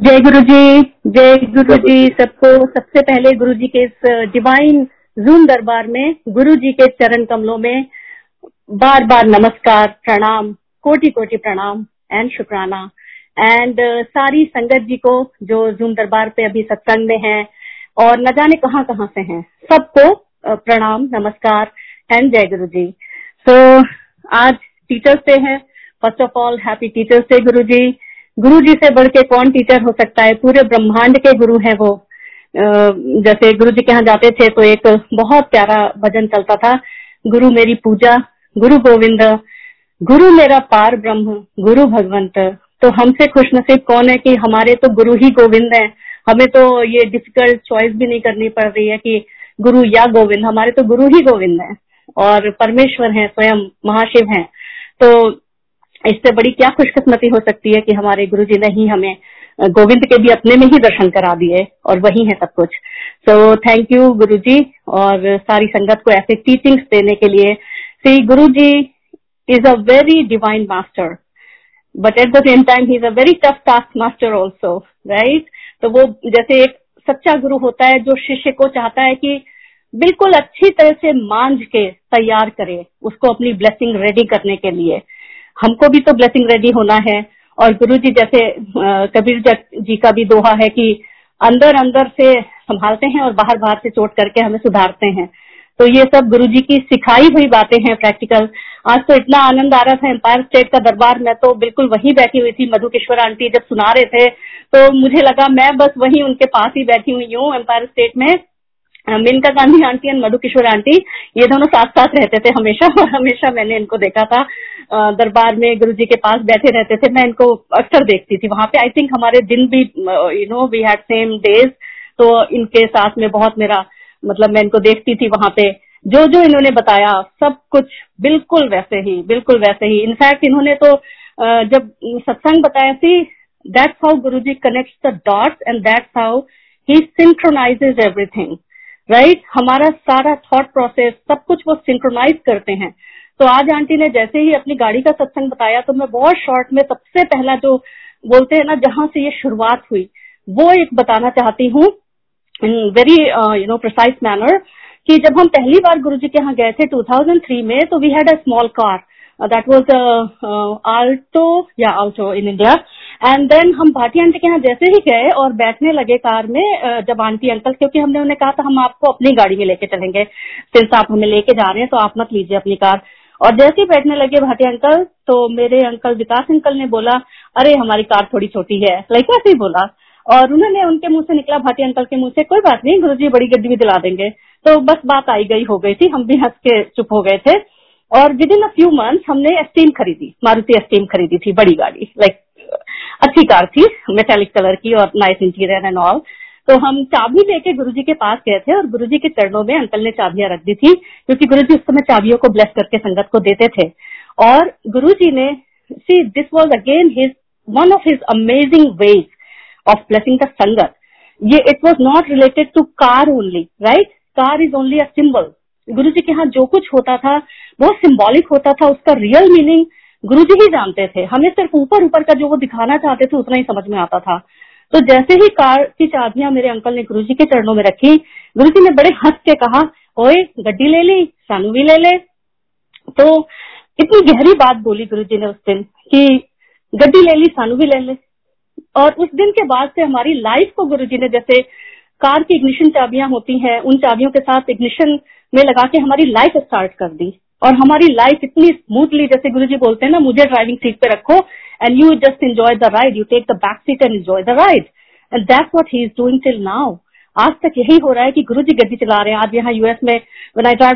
जय गुरु जी जय गुरु जी सबको। सबसे पहले गुरु जी के इस डिवाइन जूम दरबार में गुरु जी के चरण कमलों में बार बार नमस्कार प्रणाम कोटि कोटि प्रणाम एंड शुक्राना। एंड सारी संगत जी को जो जूम दरबार पे अभी सत्संग में है और न जाने कहाँ कहाँ से हैं सबको प्रणाम नमस्कार एंड जय गुरु जी सो so, आज टीचर्स डे है। First of all happy teachers day गुरु जी गुरु जी से बढ़ के कौन टीचर हो सकता है? पूरे ब्रह्मांड के गुरु हैं वो। जैसे गुरु जी के यहाँ जाते थे तो एक बहुत प्यारा भजन चलता था। गुरु मेरी पूजा, गुरु गोविंद, गुरु मेरा पार ब्रह्म, गुरु भगवंत। तो हमसे खुश नसीब कौन है कि हमारे तो गुरु ही गोविंद है? हमें तो ये डिफ़िकल्ट चॉइस भी नहीं करनी पड़ रही है कि गुरु या गोविंद, हमारे तो गुरु ही गोविंद है। और परमेश्वर है, स्वयं महाशिव हैं। तो इससे बड़ी क्या खुशकिस्मती हो सकती है कि हमारे गुरु जी ने ही हमें गोविंद के भी अपने में ही दर्शन करा दिए और वही है सब कुछ। सो थैंक यू गुरु जी और सारी संगत को ऐसे टीचिंग्स देने के लिए। See Guru ji is a very divine master but at the same time he is a very tough task master also right तो वो जैसे एक सच्चा गुरु होता है जो शिष्य को चाहता है कि बिल्कुल अच्छी तरह से मांझ के तैयार करे, उसको अपनी ब्लेसिंग रेडी करने के लिए। हमको भी तो ब्लेसिंग रेडी होना है। और गुरु जी जैसे कबीर जी का भी दोहा है कि अंदर अंदर से संभालते हैं और बाहर बाहर से चोट करके हमें सुधारते हैं। तो ये सब गुरु जी की सिखाई हुई बातें हैं प्रैक्टिकल आज तो इतना आनंद आ रहा था एम्पायर स्टेट का दरबार। में तो बिल्कुल वहीं बैठी हुई थी मधु किश्वर आंटी जब सुना रहे थे तो मुझे लगा मैं बस वहीं उनके पास ही बैठी हुई हूँ एम्पायर स्टेट में। Maneka Gandhi aunty and Madhu Kishore aunty, ये दोनों साथ साथ रहते थे हमेशा, और हमेशा मैंने इनको देखा था। दरबार में गुरु जी के पास बैठे रहते थे, मैं इनको अक्सर देखती थी। वहाँ पे आई थिंक हमारे दिन भी you know we had same days तो इनके साथ में बहुत मेरा मतलब मैं इनको देखती थी वहाँ पे। जो जो इन्होंने बताया, सब कुछ बिल्कुल वैसे ही, बिल्कुल वैसे ही। इनफैक्ट इन्होंने तो जब सत्संग बताया थी that's how Guru ji connect the dots and that's how he synchronises everything right right? हमारा सारा थॉट प्रोसेस सब कुछ वो सिंक्रोनाइज करते हैं। तो आज आंटी ने जैसे ही अपनी गाड़ी का सत्संग बताया तो मैं बहुत शॉर्ट में सबसे पहला जो बोलते हैं ना, जहाँ से ये शुरुआत हुई, वो एक बताना चाहती हूँ in very you know precise manner कि जब हम पहली बार गुरु जी के यहाँ गए थे 2003 में तो we had a small car that was Alto या Alto in India and then हम भाटी आंटी के यहाँ जैसे ही गए और बैठने लगे कार में जब आंटी अंकल, क्योंकि हमने उन्हें कहा था, हम आपको अपनी गाड़ी में लेके चलेंगे। सिंस आप हमें लेके जा रहे हैं तो आप मत लीजिए अपनी कार। और जैसे ही बैठने लगे भाटी अंकल तो मेरे अंकल विकास अंकल ने बोला, अरे, हमारी कार थोड़ी छोटी है। लाइक ऐसे ही बोला। और उन्होंने उनके मुँह से निकला, भाटी अंकल के मुँह से, कोई बात नहीं गुरु जी बड़ी गड्डी भी दिला देंगे। तो बस बात आई गई, हो गई थी, हम भी हंस के चुप हो गए थे। और with in a few month हमने एस्टीम खरीदी, मारुति एस्टीम खरीदी थी, बड़ी गाड़ी लाइक अच्छी कार थी मेटेलिक कलर की और नाइस इंटीरियर एंड ऑल तो हम चाबी लेके गुरुजी के पास गए थे और गुरुजी के चरणों में अंकल ने चाबियाँ रख दी थी, क्योंकि गुरुजी उस समय चाबियों को ब्लेस करके संगत को देते थे। और गुरुजी ने see this was again his one of his amazing ways of blessing the sangat ये it was not related to car only right car is only a symbol Guru ji के यहाँ जो कुछ होता था वो सिंबॉलिक होता था, उसका रियल मीनिंग गुरु जी ही जानते थे। हमें सिर्फ़ ऊपर ऊपर का जो वो दिखाना चाहते थे, उतना ही समझ में आता था। तो जैसे ही कार की चाबियाँ मेरे अंकल ने गुरु जी के चरणों में रखी गुरु जी ने बड़े हंस के कहा, ओए, गड्डी ले ली, सानू भी ले ले। तो इतनी गहरी बात बोली गुरु जी ने उस दिन कि गड्डी ले ली, सानू भी ले ले। और उस दिन के बाद से हमारी लाइफ को गुरु जी ने जैसे कार की इग्निशन चाबियाँ होती हैं, उन चाबियों के साथ इग्निशन में लगा के हमारी लाइफ स्टार्ट कर दी। और हमारी लाइफ इतनी स्मूथली जैसे गुरु जी बोलते हैं ना, मुझे ड्राइविंग सीट पे रखो and you just enjoy the ride you take the back seat and enjoy the ride and that's what he is doing till now आज तक यही हो रहा है कि गुरु जी गड्डी चला रहे हैं। आज यहाँ यूएस में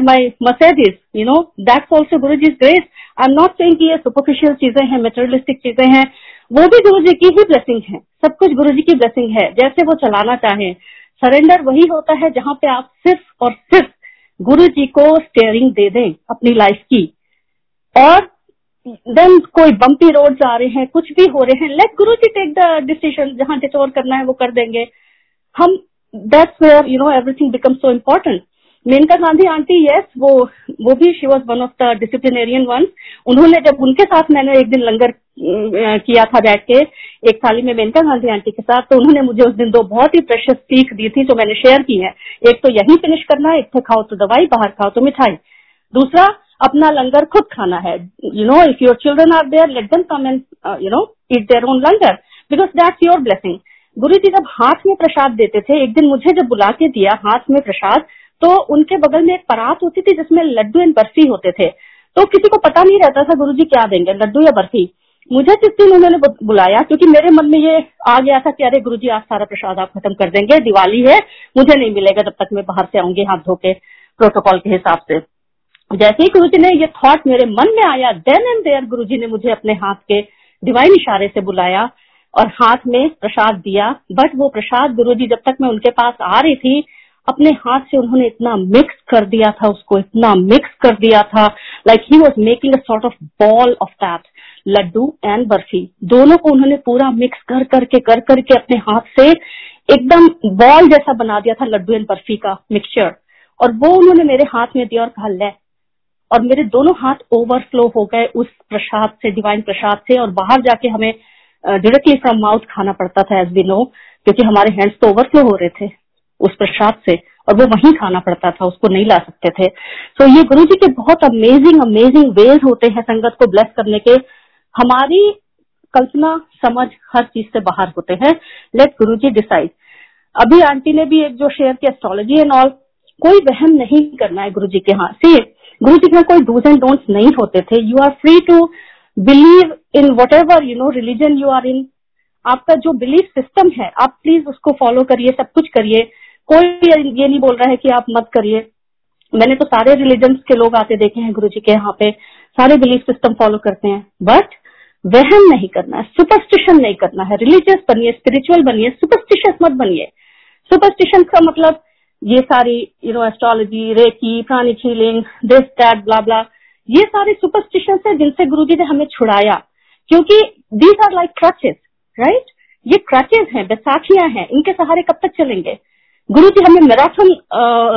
my messages you know that's also Guru ji is grace I am not saying कि ये सुपरफिशियल चीज़ें हैं मेटेरियलिस्टिक चीज़ें हैं। वो भी गुरु जी की ही ब्लेसिंग है। सब कुछ गुरु जी की ब्लेसिंग है। जैसे वो चलाना चाहें। सरेंडर वही होता है जहाँ पे आप सिर्फ़ और सिर्फ़ गुरु जी को स्टेयरिंग दे दें अपनी लाइफ की। और देन कोई बंपी रोड आ रहे हैं, कुछ भी हो रहे हैं let Guru ji take the decision जहाँ डिटोर करना है वो कर देंगे। हम that's where you know everything become so important Maneka Gandhi aunty yes वो वो भी she was one of the disciplinarian one उन्होंने जब उनके साथ मैंने एक दिन लंगर किया था बैठ के, एक थाली में मेनका गांधी आंटी के साथ तो उन्होंने मुझे उस दिन दो बहुत ही प्रेशस सीख दी थी जो मैंने शेयर की है। एक तो यही फिनिश करना है एक तो खाओ तो दवाई, बाहर खाओ तो मिठाई। दूसरा, अपना लंगर खुद खाना है। You know if your children are there let them come and you know eat their own langar because that's your blessing Guru ji जब हाथ में प्रसाद देते थे, एक दिन मुझे जब बुला के दिया हाथ में प्रसाद तो उनके बगल में एक परात होती थी जिसमें लड्डू एंड बर्फ़ी होते थे। तो किसी को पता नहीं रहता था गुरु जी क्या देंगे, लड्डू या बर्फ़ी? मुझे जिस दिन उन्होंने बुलाया, क्योंकि मेरे मन में ये आ गया था कि अरे गुरु जी आज सारा प्रसाद आप खत्म कर देंगे, दिवाली है, मुझे नहीं मिलेगा जब तक मैं बाहर से आऊँगी हाथ धो के, प्रोटोकॉल के हिसाब से। जैसे ही गुरु जी ने ये थॉट मेरे मन में आया देन एंड देयर गुरु जी ने मुझे अपने हाथ के डिवाइन इशारे से बुलाया और हाथ में प्रसाद दिया। बट वो प्रसाद गुरु जी जब तक मैं उनके पास आ रही थी अपने हाथ से उन्होंने इतना मिक्स कर दिया था, उसको इतना मिक्स कर दिया था। Like he was making a sort of ball of that laddoo and barfi. दोनों को उन्होंने पूरा मिक्स कर करके कर करके अपने हाथ से एकदम बॉल जैसा बना दिया था लड्डू एंड बर्फ़ी का मिक्सचर और वो उन्होंने मेरे हाथ में दिया और कहा, ले। और मेरे दोनों हाथ ओवरफ्लो हो गए उस प्रसाद से डिवाइन प्रसाद से। और बाहर जाके हमें डायरेक्टली फ्रॉम माउथ खाना पड़ता था एज बी नो क्योंकि हमारे हैंड्स तो ओवरफ्लो हो रहे थे। उस प्रसाद से और वो वहीं खाना पड़ता था, उसको नहीं ला सकते थे। तो ये गुरु जी के बहुत अमेजिंग अमेजिंग वेज होते हैं संगत को ब्लेस करने के। हमारी कल्पना, समझ हर चीज़ से बाहर होते हैं। लेट गुरु जी डिसाइड अभी आंटी ने भी एक जो शेयर की एस्ट्रोलॉजी एंड ऑल कोई वहम नहीं करना है गुरु जी के यहाँ सी। गुरु जी के कोई डूज एंड डोंट्स नहीं होते थे। You are free to believe in whatever you know religion you are in आपका जो बिलीफ सिस्टम है, आप प्लीज़ उसको फॉलो करिए, सब कुछ करिए। कोई ये नहीं बोल रहा है कि आप मत करिए। मैंने तो सारे रिलीजन के लोग आते देखे हैं गुरु जी के यहाँ पे। सारे बिलीफ सिस्टम फॉलो करते हैं। बट वहम नहीं करना है सुपरस्टिशन नहीं करना है। रिलीजियस बनिए स्पिरिचुअल बनिए सुपरस्टिशियस मत बनिए। सुपरस्टिशन का मतलब ये सारी you know astrology reiki pranic healing this that blah blah ये सारे सुपरस्टिशन है जिनसे गुरु जी ने हमें छुड़ाया। क्योंकि these are like crutches right ये क्रचेस हैं, बैसाखियाँ हैं। इनके सहारे कब तक चलेंगे? गुरु जी हमें मैराथन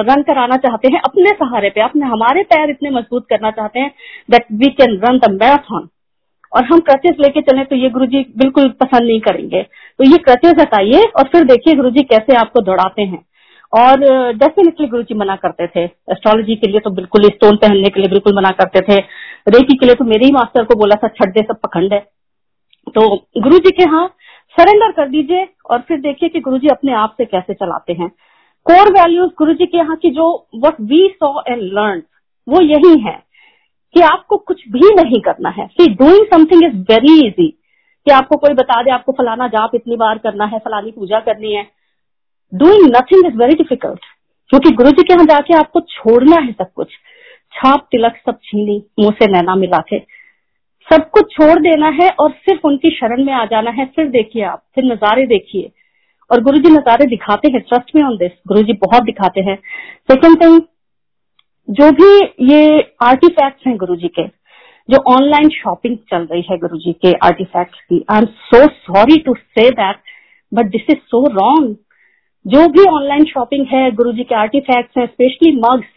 रन कराना चाहते हैं, अपने सहारे पे, अपने हमारे पैर इतने मज़बूत करना चाहते हैं that we can run the marathon और हम क्रचेस लेके चले तो ये गुरु जी बिल्कुल पसंद नहीं करेंगे। तो ये क्रचेस हटाइए और फिर देखिए गुरु जी कैसे आपको दौड़ाते हैं। और डेफिनेटली गुरु जी मना करते थे। एस्ट्रोलॉजी के लिए तो बिल्कुल स्टोन पहनने के लिए बिल्कुल मना करते थे। रेकी के लिए तो मेरे ही मास्टर को बोला था छड्डे सब पखंड है। तो गुरु जी के यहाँ सरेंडर कर दीजिए और फिर देखिए कि गुरु जी अपने आप से कैसे चलाते हैं। कोर वैल्यूज़ गुरु जी के यहाँ की जो what we saw and learn वो यही है कि आपको कुछ भी नहीं करना है। See doing something is very easy कि आपको कोई बता दे, आपको फलाना जाप इतनी बार करना है, फलानी पूजा करनी है। Doing nothing is very difficult क्योंकि गुरु जी के यहाँ जाके आपको छोड़ना है सब कुछ। छाप तिलक सब छीनी, मुँह से नैना मिला के सब कुछ छोड़ देना है और सिर्फ़ उनकी शरण में आ जाना है। फिर देखिए आप, फिर नजारे देखिए। और गुरु जी नजारे दिखाते हैं ट्रस्ट में ऑन दिस गुरु जी बहुत दिखाते हैं। सेकेंड थिंग जो भी ये आर्टिफैक्ट्स हैं गुरु जी के, जो ऑनलाइन शॉपिंग चल रही है गुरु जी के आर्टिफैक्ट्स की I am so sorry to say that but this is so wrong जो भी ऑनलाइन शॉपिंग है गुरु जी के आर्टिफैक्ट्स हैं specially mugs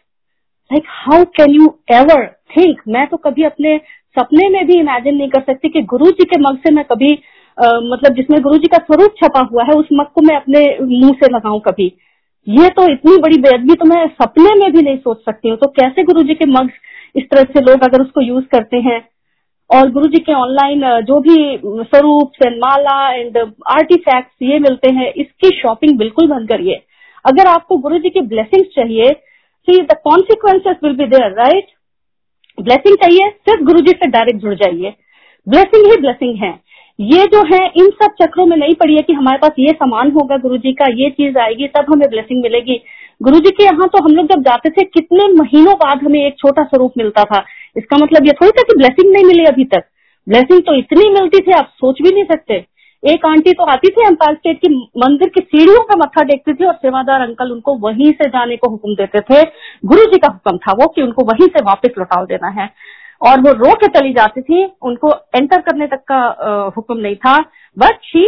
like how can you ever think मैं तो कभी अपने सपने में भी इमेजिन नहीं कर सकती कि गुरु जी के मग से मैं कभी आ, मतलब जिसमें गुरु जी का स्वरूप छपा हुआ है उस मग को मैं अपने मुँह से लगाऊँ कभी। ये तो इतनी बड़ी बेदबी तो मैं सपने में भी नहीं सोच सकती हूँ। तो कैसे गुरु जी के मग इस तरह से लोग अगर उसको यूज़ करते हैं? और गुरु जी के ऑनलाइन जो भी स्वरूप एंड माला एंड आर्टिफैक्ट्स ये मिलते हैं इसकी शॉपिंग बिल्कुल बंद करिए। अगर आपको गुरु जी की ब्लेसिंग चाहिए see the consequences will be there right blessing चाहिए, सिर्फ़ गुरु जी से डायरेक्ट जुड़ जाइए। ब्लेसिंग ही ब्लेसिंग है। ये जो है, इन सब चक्रों में नहीं पड़ी है कि हमारे पास ये सामान होगा गुरु जी का, ये चीज़ आएगी, तब हमें ब्लेसिंग मिलेगी। गुरु जी के यहाँ तो हम लोग जब जाते थे, कितने महीनों बाद हमें एक छोटा स्वरूप मिलता था। इसका मतलब ये थोड़ी था कि ब्लेसिंग नहीं मिली अभी तक। ब्लेसिंग तो इतनी मिलती थी, आप सोच भी नहीं सकते। एक आंटी तो आती थी एम्पायर स्टेट की मंदिर की सीढ़ियों का मत्था देखती थी और सेवादार अंकल उनको वहीं से जाने को हुक्म देते थे। गुरु जी का हुक्म था वो कि उनको वहीं से वापस लौटा देना है। और वो रो के चली जाती थी, उनको एंटर करने तक का हुक्म नहीं था। But she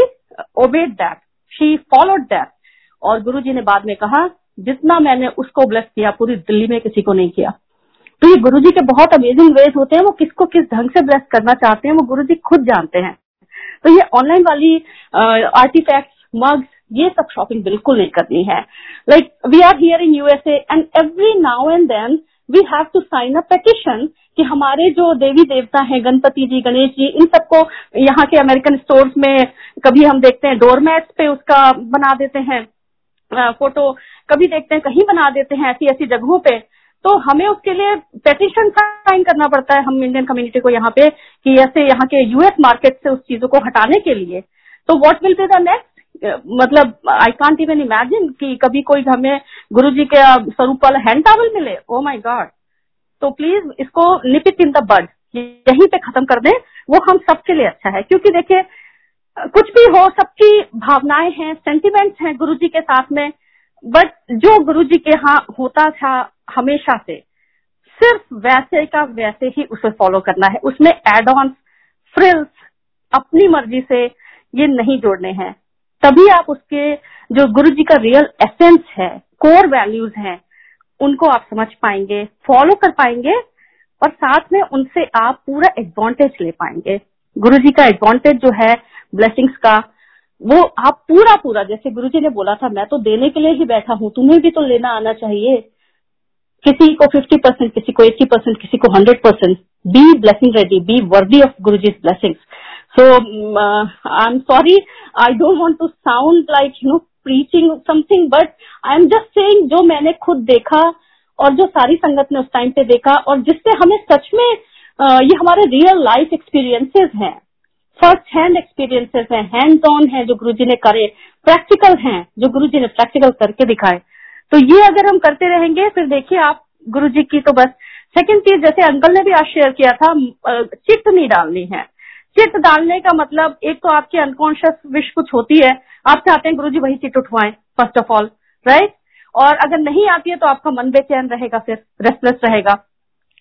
obeyed that she followed that और गुरु जी ने बाद में कहा, जितना मैंने उसको ब्लेस किया, पूरी दिल्ली में किसी को नहीं किया। तो ये गुरु जी के बहुत अमेजिंग वेज होते हैं। वो किसको किस ढंग से ब्लेस करना चाहते हैं, वो गुरु जी खुद जानते हैं। तो ये ऑनलाइन वाली आर्टिफैक्ट मग्स ये सब शॉपिंग बिल्कुल नहीं करनी है। Like we are here in USA and every now and then we have to sign a petition कि हमारे जो देवी देवता हैं, गणपति जी, गणेश जी, इन सबको यहाँ के अमेरिकन स्टोर्स में कभी हम देखते हैं डोरमैट्स पे उसका बना देते हैं फ़ोटो कभी देखते हैं, कहीं बना देते हैं ऐसी ऐसी जगहों पे। तो हमें उसके लिए पेटिशन साइन करना पड़ता है हम इंडियन कम्युनिटी को यहाँ पे कि ऐसे यहाँ के यूएस मार्केट से उस चीज़ों को हटाने के लिए। तो what will be the next मतलब आई कांट इवन इमेजिन कि कभी कोई हमें गुरु जी के स्वरूप वाला हैंड टावल मिले। ओ माई गॉड तो प्लीज़ इसको निपित इन द बड यहीं पे खत्म कर दें। वो हम सबके लिए अच्छा है। क्योंकि देखिए, कुछ भी हो, सबकी भावनाएँ हैं सेंटिमेंट्स हैं गुरु जी के साथ में। बट जो गुरु जी के यहाँ होता था हमेशा से। सिर्फ़ वैसे का वैसे ही उसे फॉलो करना है। उसमें एड ऑन फ्रिल्स अपनी मर्ज़ी से ये नहीं जोड़ने हैं। तभी आप उसके जो गुरु जी का रियल एसेंस है कोर वैल्यूज़ हैं, उनको आप समझ पाएँगे फॉलो कर पाएँगे और साथ में उनसे आप पूरा एडवांटेज ले पाएँगे। गुरु जी का एडवांटेज जो है ब्लेसिंग्स का, वो आप पूरा पूरा जैसे गुरु जी ने बोला था, मैं तो देने के लिए ही बैठा हूँ, तुम्हें भी तो लेना आना चाहिए। किसी को फिफ्टी परसेंट किसी को एट्टी परसेंट किसी को hundred percent be blessing ready be worthy of Guru ji blessings So uh, I'm sorry, I don't want to sound like you know preaching something, but I'm just saying जो मैंने खुद देखा और जो सारी संगत ने उस टाइम पे देखा और जिससे हमें सच में uh, ये हमारे रियल लाइफ एक्सपीरियंसेस हैं। फ़र्स्ट हैंड एक्सपीरियंसेस हैं हैंड ऑन है जो गुरुजी ने करे प्रैक्टिकल हैं जो गुरुजी ने प्रैक्टिकल करके दिखाए। तो ये अगर हम करते रहेंगे, फिर देखिए आप गुरु जी की तो बस। सेकंड चीज़, जैसे अंकल ने भी आज शेयर किया था चिट नहीं डालनी है। चिट डालने का मतलब एक तो आपकी अनकॉन्शियस विश कुछ होती है, आप चाहते हैं गुरु जी वही चिट उठवाए फ़र्स्ट ऑफ़ ऑल राइट और अगर नहीं आती है तो आपका मन बेचैन रहेगा, फिर रेस्टलेस रहेगा।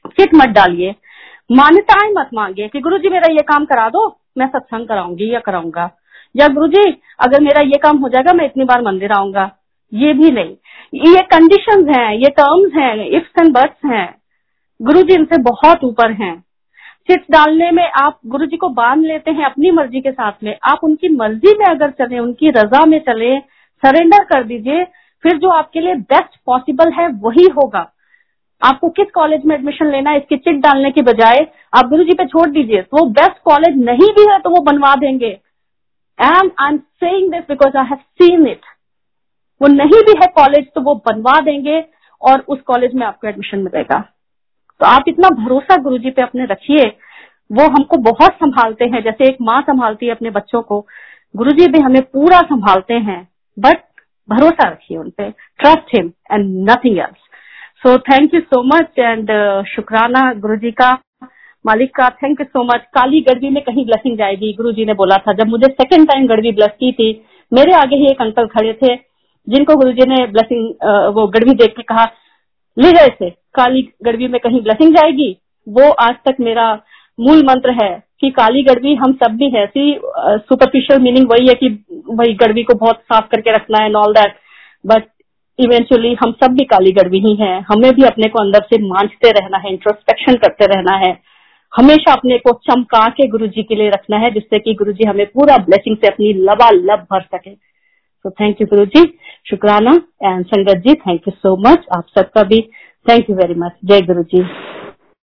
चिट मत डालिए। मान्यताएँ मत मांगिए कि गुरु जी मेरा ये काम करा दो, मैं सत्संग कराऊँगी या कराऊँगा। या गुरु जी अगर मेरा ये काम हो जाएगा, मैं इतनी बार मंदिर आऊँगा। ये भी नहीं। ये कंडीशंस हैं, ये टर्म्स हैं इफ्स एंड बट्स हैं। गुरु जी इनसे बहुत ऊपर हैं। चिट डालने में आप गुरु जी को बाँध लेते हैं अपनी मर्ज़ी के साथ में। आप उनकी मर्ज़ी में अगर चले, उनकी रजा में चले सरेंडर कर दीजिए, फिर जो आपके लिए बेस्ट पॉसिबल है वही होगा। आपको किस कॉलेज में एडमिशन लेना है, इसकी चिट डालने के बजाय आप गुरु जी पे छोड़ दीजिए। तो वो बेस्ट कॉलेज नहीं भी है तो वो बनवा देंगे। And I am saying this because I have seen it वो नहीं भी है कॉलेज तो वो बनवा देंगे और उस कॉलेज में आपको एडमिशन मिलेगा। तो आप इतना भरोसा गुरु जी पे अपने रखिए, वो हमको बहुत संभालते हैं। जैसे एक माँ संभालती है अपने बच्चों को गुरु जी भी हमें पूरा संभालते हैं बट भरोसा रखिए उन पे। Trust him and nothing else so thank you so much and शुक्राना गुरु जी का मालिक का। थैंक यू सो मच काली गड़बी में कहीं ब्लेसिंग जाएगी गुरु जी ने बोला था। जब मुझे सेकेंड टाइम गड़बी ब्लेस की थी, मेरे आगे ही एक अंकल खड़े थे। जिनको गुरु जी ने ब्लेसिंग वो गड़बी देख के कहा, ले गए थे काली गड़बी में कहीं ब्लेसिंग जाएगी? वो आज तक मेरा मूल मंत्र है कि काली गड़बी हम सब भी है। सी सुपरफिशियल मीनिंग वही है कि भाई गड़बी को बहुत साफ़ करके रखना है ऑल दैट बट इवेंचुअली हम सब भी काली गड़बी ही हैं। हमें भी अपने को अंदर से मांझते रहना है इंट्रोस्पेक्शन करते रहना है। हमेशा अपने को चमका के गुरु जी के लिए रखना है, जिससे कि गुरु जी हमें पूरा ब्लेसिंग से अपनी लबालब भर सके। So thank you, Guru ji. Shukrana and Sangat thank you so much. Aap sabka. Thank you very much. Jai Guru.